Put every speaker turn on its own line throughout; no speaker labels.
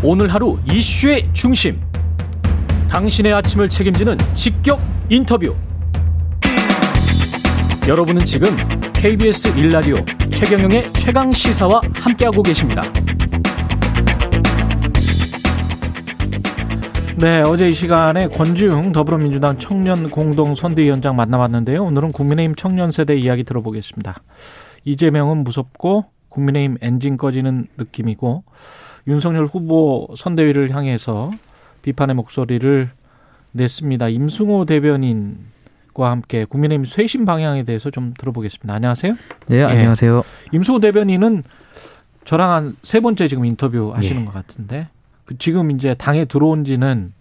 오늘 하루 이슈의 중심. 당신의 아침을 책임지는 직격 인터뷰. 여러분은 지금 KBS 일라디오 최경영의 최강 시사와 함께하고 계십니다.
네, 어제 이 시간에 권지웅 더불어민주당 청년 공동 선대위원장 만나봤는데요. 오늘은 국민의힘 청년 세대 이야기 들어보겠습니다. 이재명은 무섭고 국민의힘 엔진 꺼지는 느낌이고 윤석열 후보 선대위를 향해서 비판의 목소리를 냈습니다. 임승호 대변인 과 함께 국민의힘 쇄신 방향에 대해서 좀 들어보겠습니다. 안녕하세요.
네, 안녕하세요.
예. 임승호 대변인은 저랑 한 세 번째 지금 인터뷰 하시는 예. 것 같은데 그 지금 이제 당에 들어온 지는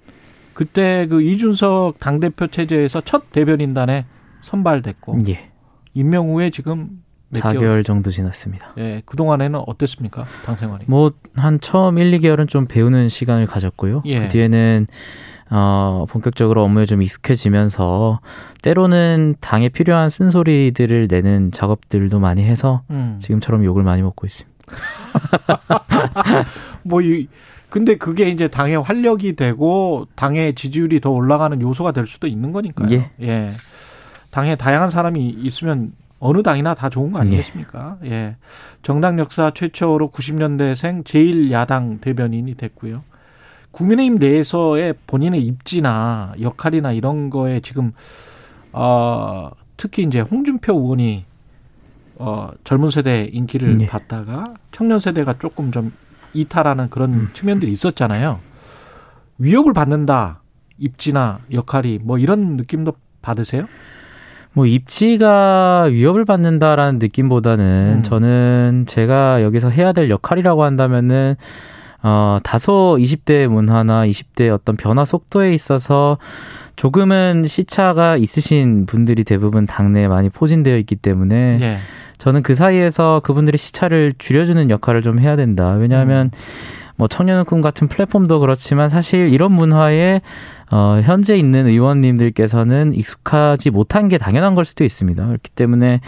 그때 그 이준석 당대표 체제에서 첫 대변인단에 선발됐고 예. 임명 후에 지금
4개월 개월? 정도 지났습니다.
예, 그 동안에는 어땠습니까? 당 생활이?
뭐 한 처음 1, 2개월은 좀 배우는 시간을 가졌고요. 예. 그 뒤에는 어, 본격적으로 업무에 좀 익숙해지면서 때로는 당에 필요한 쓴소리들을 내는 작업들도 많이 해서 음. 지금처럼 욕을 많이 먹고 있습니다.
뭐 이, 근데 그게 이제 당의 활력이 되고 당의 지지율이 더 올라가는 요소가 될 수도 있는 거니까요. 예. 예. 당에 다양한 사람이 있으면 어느 당이나 다 좋은 거 아니겠습니까? 예. 예. 정당 역사 최초로 90년대생 제1야당 대변인이 됐고요. 국민의힘 내에서의 본인의 입지나 역할이나 이런 거에 지금 어 특히 이제 홍준표 의원이 어 젊은 세대 인기를 네. 받다가 청년 세대가 조금 좀 이탈하는 그런 음. 측면들이 있었잖아요. 위협을 받는다. 입지나 역할이 뭐 이런 느낌도 받으세요?
뭐 입지가 위협을 받는다라는 느낌보다는 음. 저는 제가 여기서 해야 될 역할이라고 한다면은 어 다소 20대 문화나 20대 어떤 변화 속도에 있어서 조금은 시차가 있으신 분들이 대부분 당내에 많이 포진되어 있기 때문에 예. 저는 그 사이에서 그분들의 시차를 줄여주는 역할을 좀 해야 된다. 왜냐하면 음. 뭐 청년의 꿈 같은 플랫폼도 그렇지만 사실 이런 문화에 어, 현재 있는 의원님들께서는 익숙하지 못한 게 당연한 걸 수도 있습니다. 그렇기 때문에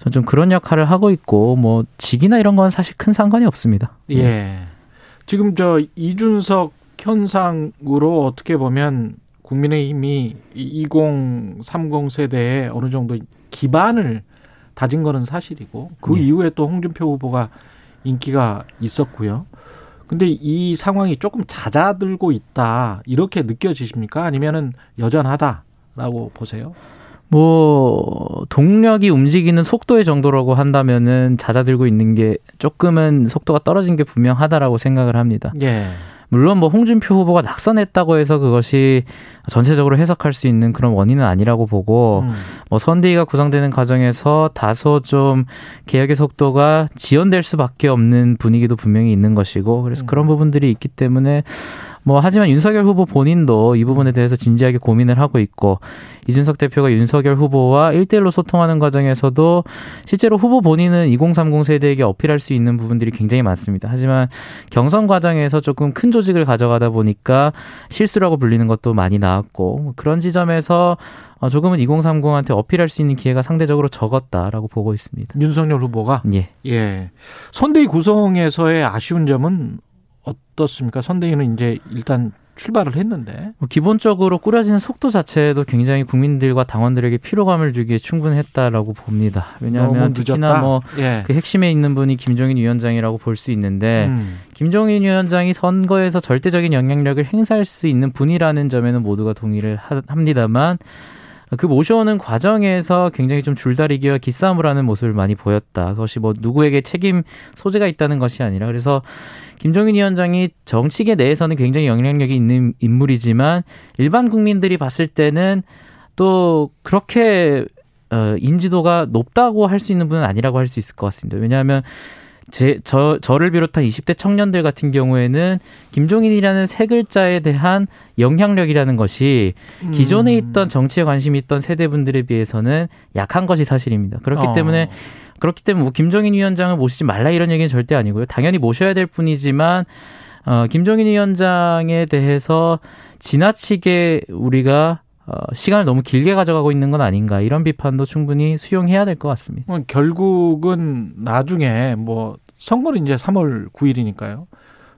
저는 좀 그런 역할을 하고 있고 뭐 직이나 이런 건 사실 큰 상관이 없습니다.
예. 지금 저 이준석 현상으로 어떻게 보면 국민의힘이 2030 세대에 어느 정도 기반을 다진 거는 사실이고 그 네. 이후에 또 홍준표 후보가 인기가 있었고요. 근데 이 상황이 조금 잦아들고 있다 이렇게 느껴지십니까? 아니면은 여전하다라고 보세요?
뭐 동력이 움직이는 속도의 정도라고 한다면은 잦아들고 있는 게 조금은 속도가 떨어진 게 분명하다라고 생각을 합니다. 예. 물론 뭐 홍준표 후보가 낙선했다고 해서 그것이 전체적으로 해석할 수 있는 그런 원인은 아니라고 보고 음. 뭐 선대위가 구성되는 과정에서 다소 좀 개혁의 속도가 지연될 수밖에 없는 분위기도 분명히 있는 것이고 그래서 음. 그런 부분들이 있기 때문에 뭐 하지만 윤석열 후보 본인도 이 부분에 대해서 진지하게 고민을 하고 있고 이준석 대표가 윤석열 후보와 일대일로 소통하는 과정에서도 실제로 후보 본인은 2030 세대에게 어필할 수 있는 부분들이 굉장히 많습니다. 하지만 경선 과정에서 조금 큰 조직을 가져가다 보니까 실수라고 불리는 것도 많이 나왔고 뭐 그런 지점에서 어, 조금은 2030한테 어필할 수 있는 기회가 상대적으로 적었다라고 보고 있습니다.
윤석열 후보가
예.
예. 선대위 구성에서의 아쉬운 점은 어떻습니까? 선대위는 이제 일단 출발을 했는데
뭐 기본적으로 꾸려지는 속도 자체도 굉장히 국민들과 당원들에게 피로감을 주기에 충분했다라고 봅니다. 왜냐하면 특히나 뭐그 예. 핵심에 있는 분이 김종인 위원장이라고 볼 수 있는데 음. 김종인 위원장이 선거에서 절대적인 영향력을 행사할 수 있는 분이라는 점에는 모두가 동의를 합니다만 그 모셔오는 과정에서 굉장히 좀 줄다리기와 기싸움을 하는 모습을 많이 보였다. 그것이 뭐 누구에게 책임 소재가 있다는 것이 아니라 그래서 김종인 위원장이 정치계 내에서는 굉장히 영향력이 있는 인물이지만 일반 국민들이 봤을 때는 또 그렇게 어, 인지도가 높다고 할 수 있는 분은 아니라고 할 수 있을 것 같습니다. 왜냐하면 제, 저, 저를 비롯한 20대 청년들 같은 경우에는 김종인이라는 세 글자에 대한 영향력이라는 것이 음. 기존에 있던 정치에 관심이 있던 세대분들에 비해서는 약한 것이 사실입니다. 그렇기 어. 때문에 그렇기 때문에 뭐 김종인 위원장을 모시지 말라 이런 얘기는 절대 아니고요. 당연히 모셔야 될 뿐이지만 어, 김종인 위원장에 대해서 지나치게 우리가 어, 시간을 너무 길게 가져가고 있는 건 아닌가 이런 비판도 충분히 수용해야 될 것 같습니다.
뭐 결국은 나중에 뭐 선거는 이제 3월 9일이니까요.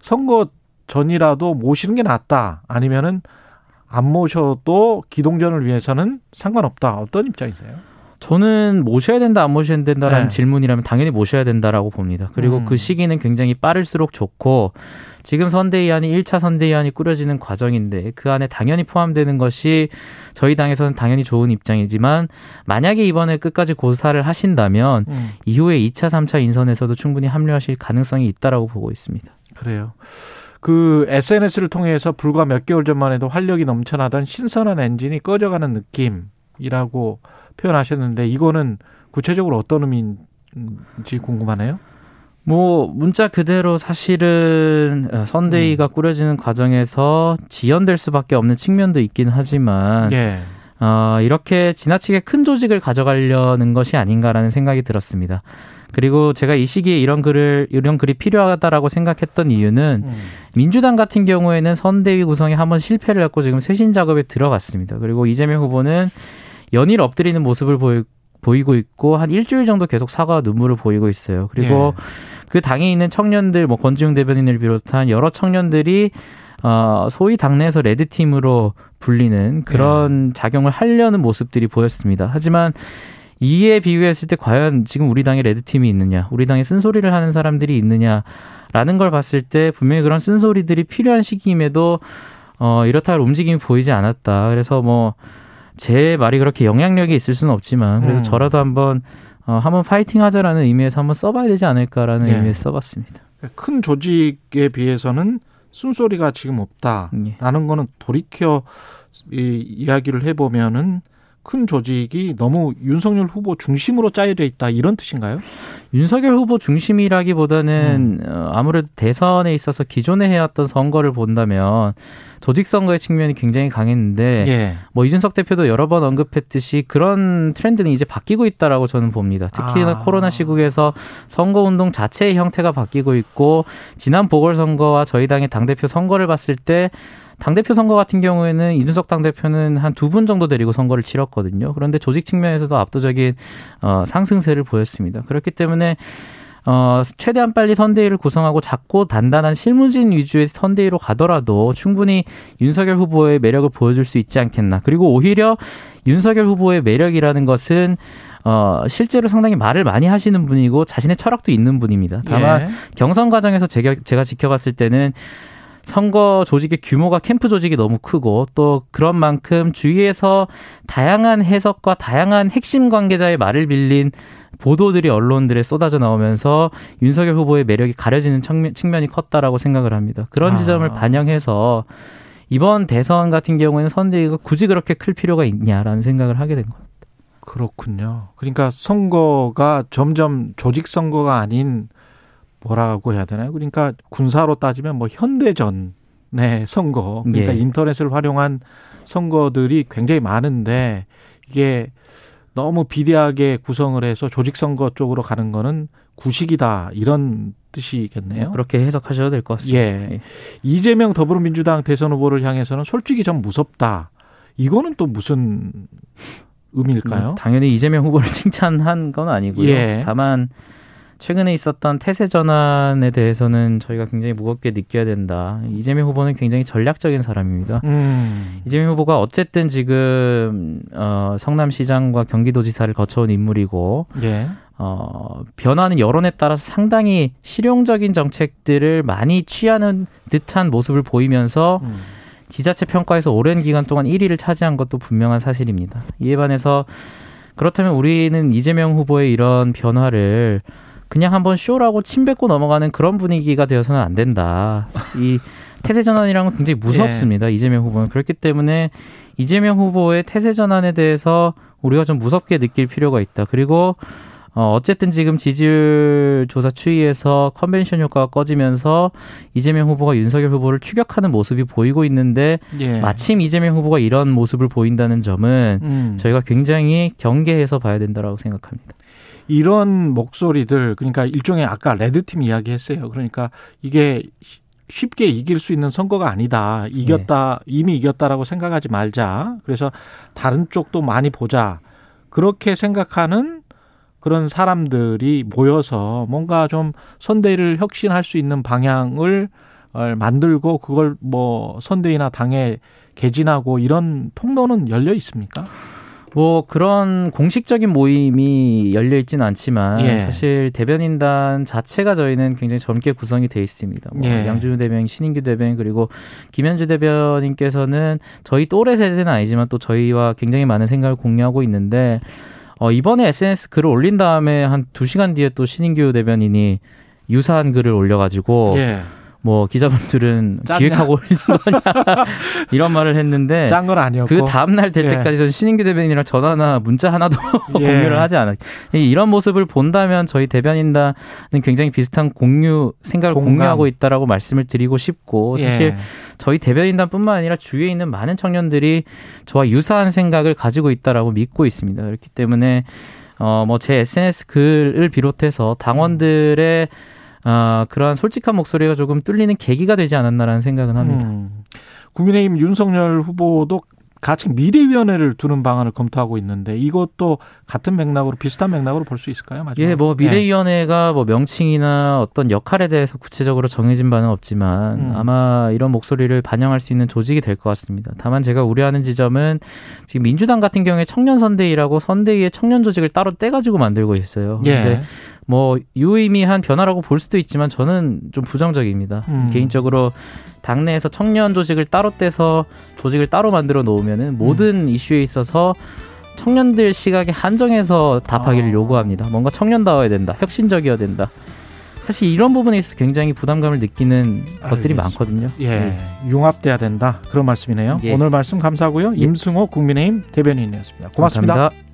선거 전이라도 모시는 게 낫다. 아니면은 안 모셔도 기동전을 위해서는 상관없다. 어떤 입장이세요?
저는 모셔야 된다, 안 모셔야 된다라는 네. 질문이라면 당연히 모셔야 된다라고 봅니다. 그리고 음. 그 시기는 굉장히 빠를수록 좋고 지금 선대위안이 1차 선대위안이 꾸려지는 과정인데 그 안에 당연히 포함되는 것이 저희 당에서는 당연히 좋은 입장이지만 만약에 이번에 끝까지 고사를 하신다면 음. 이후에 2차, 3차 인선에서도 충분히 합류하실 가능성이 있다라고 보고 있습니다.
그래요. 그 SNS를 통해서 불과 몇 개월 전만 해도 활력이 넘쳐나던 신선한 엔진이 꺼져가는 느낌 이라고 표현하셨는데 이거는 구체적으로 어떤 의미인지 궁금하네요.
뭐 문자 그대로 사실은 어, 선대위가 음. 꾸려지는 과정에서 지연될 수밖에 없는 측면도 있긴 하지만 예. 어, 이렇게 지나치게 큰 조직을 가져가려는 것이 아닌가라는 생각이 들었습니다. 그리고 제가 이 시기에 이런 글을 이런 글이 필요하다라고 생각했던 이유는 음. 민주당 같은 경우에는 선대위 구성에 한번 실패를 했고 지금 쇄신 작업에 들어갔습니다. 그리고 이재명 후보는 연일 엎드리는 모습을 보이, 보이고 있고 한 일주일 정도 계속 사과 눈물을 보이고 있어요. 그리고 예. 그 당에 있는 청년들 뭐 권지웅 대변인을 비롯한 여러 청년들이 어 소위 당내에서 레드 팀으로 불리는 그런 예. 작용을 하려는 모습들이 보였습니다. 하지만 이에 비유했을 때 과연 지금 우리 당에 레드 팀이 있느냐, 우리 당에 쓴소리를 하는 사람들이 있느냐라는 걸 봤을 때 분명히 그런 쓴소리들이 필요한 시기임에도 어 이렇다 할 움직임이 보이지 않았다. 그래서 뭐 제 말이 그렇게 영향력이 있을 수는 없지만 그래도 음. 저라도 한번 어, 한번 파이팅 하자라는 의미에서 한번 써봐야 되지 않을까라는 예. 의미에서 써봤습니다.
큰 조직에 비해서는 숨소리가 지금 없다라는 예. 거는 돌이켜 이, 이야기를 해보면은 큰 조직이 너무 윤석열 후보 중심으로 짜여져 있다 이런 뜻인가요?
윤석열 후보 중심이라기보다는 음. 어, 아무래도 대선에 있어서 기존에 해왔던 선거를 본다면 조직 선거의 측면이 굉장히 강했는데 예. 뭐 이준석 대표도 여러 번 언급했듯이 그런 트렌드는 이제 바뀌고 있다라고 저는 봅니다. 특히나 아. 코로나 시국에서 선거 운동 자체의 형태가 바뀌고 있고 지난 보궐 선거와 저희 당의 당 대표 선거를 봤을 때 당대표 선거 같은 경우에는 이준석 당대표는 한 두 분 정도 데리고 선거를 치렀거든요. 그런데 조직 측면에서도 압도적인 어, 상승세를 보였습니다. 그렇기 때문에 어, 최대한 빨리 선대위를 구성하고 작고 단단한 실무진 위주의 선대위로 가더라도 충분히 윤석열 후보의 매력을 보여줄 수 있지 않겠나. 그리고 오히려 윤석열 후보의 매력이라는 것은 어, 실제로 상당히 말을 많이 하시는 분이고 자신의 철학도 있는 분입니다. 다만 예. 경선 과정에서 제가, 제가 지켜봤을 때는 선거 조직의 규모가 캠프 조직이 너무 크고 또 그런 만큼 주위에서 다양한 해석과 다양한 핵심 관계자의 말을 빌린 보도들이 언론들에 쏟아져 나오면서 윤석열 후보의 매력이 가려지는 측면, 이 컸다라고 생각을 합니다. 그런 아. 지점을 반영해서 이번 대선 같은 경우에는 선대위가 굳이 그렇게 클 필요가 있냐라는 생각을 하게 된 겁니다.
그렇군요. 그러니까 선거가 점점 조직 선거가 아닌 뭐라고 해야 되나요? 그러니까 군사로 따지면 뭐 현대전의 선거, 그러니까 예. 인터넷을 활용한 선거들이 굉장히 많은데 이게 너무 비대하게 구성을 해서 조직 선거 쪽으로 가는 거는 구식이다 이런 뜻이겠네요.
그렇게 해석하셔도 될 것 같습니다.
예. 예. 이재명 더불어민주당 대선 후보를 향해서는 솔직히 좀 무섭다. 이거는 또 무슨 의미일까요?
당연히 이재명 후보를 칭찬한 건 아니고요. 예. 다만 최근에 있었던 태세 전환에 대해서는 저희가 굉장히 무겁게 느껴야 된다. 이재명 후보는 굉장히 전략적인 사람입니다. 음. 이재명 후보가 어쨌든 지금 어, 성남시장과 경기도지사를 거쳐온 인물이고 예. 어, 변화는 여론에 따라서 상당히 실용적인 정책들을 많이 취하는 듯한 모습을 보이면서 음. 지자체 평가에서 오랜 기간 동안 1위를 차지한 것도 분명한 사실입니다. 이에 반해서 그렇다면 우리는 이재명 후보의 이런 변화를 그냥 한번 쇼라고 침 뱉고 넘어가는 그런 분위기가 되어서는 안 된다. 이 태세 전환이랑은 굉장히 무섭습니다. 예. 이재명 후보는 그렇기 때문에 이재명 후보의 태세 전환에 대해서 우리가 좀 무섭게 느낄 필요가 있다. 그리고 어, 어쨌든 지금 지지율 조사 추이에서 컨벤션 효과가 꺼지면서 이재명 후보가 윤석열 후보를 추격하는 모습이 보이고 있는데 예. 마침 이재명 후보가 이런 모습을 보인다는 점은 음. 저희가 굉장히 경계해서 봐야 된다라고 생각합니다.
이런 목소리들 그러니까 일종의 아까 레드팀 이야기했어요. 그러니까 이게 쉽게 이길 수 있는 선거가 아니다. 이겼다 네. 이미 이겼다라고 생각하지 말자. 그래서 다른 쪽도 많이 보자. 그렇게 생각하는 그런 사람들이 모여서 뭔가 좀 선대를 혁신할 수 있는 방향을 만들고 그걸 뭐 선대위나 당에 개진하고 이런 통로는 열려 있습니까?
뭐 그런 공식적인 모임이 열려 있지는 않지만 예. 사실 대변인단 자체가 저희는 굉장히 젊게 구성이 돼 있습니다. 뭐 예. 양준우 대변인, 신인규 대변인 그리고 김현주 대변인께서는 저희 또래 세대는 아니지만 또 저희와 굉장히 많은 생각을 공유하고 있는데 어 이번에 SNS 글을 올린 다음에 한 두시간 뒤에 또 신인규 대변인이 유사한 글을 올려 가지고 예. 뭐 기자분들은? 기획하고 올린 거냐 이런 말을 했는데
짠 건 아니었고
그 다음 날될 예. 때까지 전 신인규 대변인이랑 전화나 문자 하나도 예. 공유를 하지 않았. 이런 모습을 본다면 저희 대변인단은 굉장히 비슷한 공유 생각을 공감. 공유하고 있다라고 말씀을 드리고 싶고 예. 사실 예. 저희 대변인단뿐만 아니라 주위에 있는 많은 청년들이 저와 유사한 생각을 가지고 있다라고 믿고 있습니다. 그렇기 때문에 어 뭐 제 SNS 글을 비롯해서 당원들의 아, 그러한 솔직한 목소리가 조금 뚫리는 계기가 되지 않았나라는 생각은 합니다. 음.
국민의힘 윤석열 후보도 같이 미래위원회를 두는 방안을 검토하고 있는데 이것도 같은 맥락으로 비슷한 맥락으로 볼 수 있을까요?
마지막으로? 예, 뭐 미래위원회가 네. 뭐 명칭이나 어떤 역할에 대해서 구체적으로 정해진 바는 없지만 음. 아마 이런 목소리를 반영할 수 있는 조직이 될 것 같습니다. 다만 제가 우려하는 지점은 지금 민주당 같은 경우에 청년 선대위라고 선대위의 청년 조직을 따로 떼가지고 만들고 있어요. 예. 뭐 유의미한 변화라고 볼 수도 있지만 저는 좀 부정적입니다. 음. 개인적으로 당내에서 청년 조직을 따로 떼서 조직을 따로 만들어 놓으면 은 모든 음. 이슈에 있어서 청년들 시각에 한정해서 답하기를 아. 요구합니다. 뭔가 청년다워야 된다. 혁신적이어야 된다. 사실 이런 부분에 있어서 굉장히 부담감을 느끼는 알겠습니다. 것들이 많거든요.
예, 네. 융합돼야 된다. 그런 말씀이네요. 예. 오늘 말씀 감사하고요. 예. 임승호 국민의힘 대변인이었습니다. 고맙습니다 감사합니다.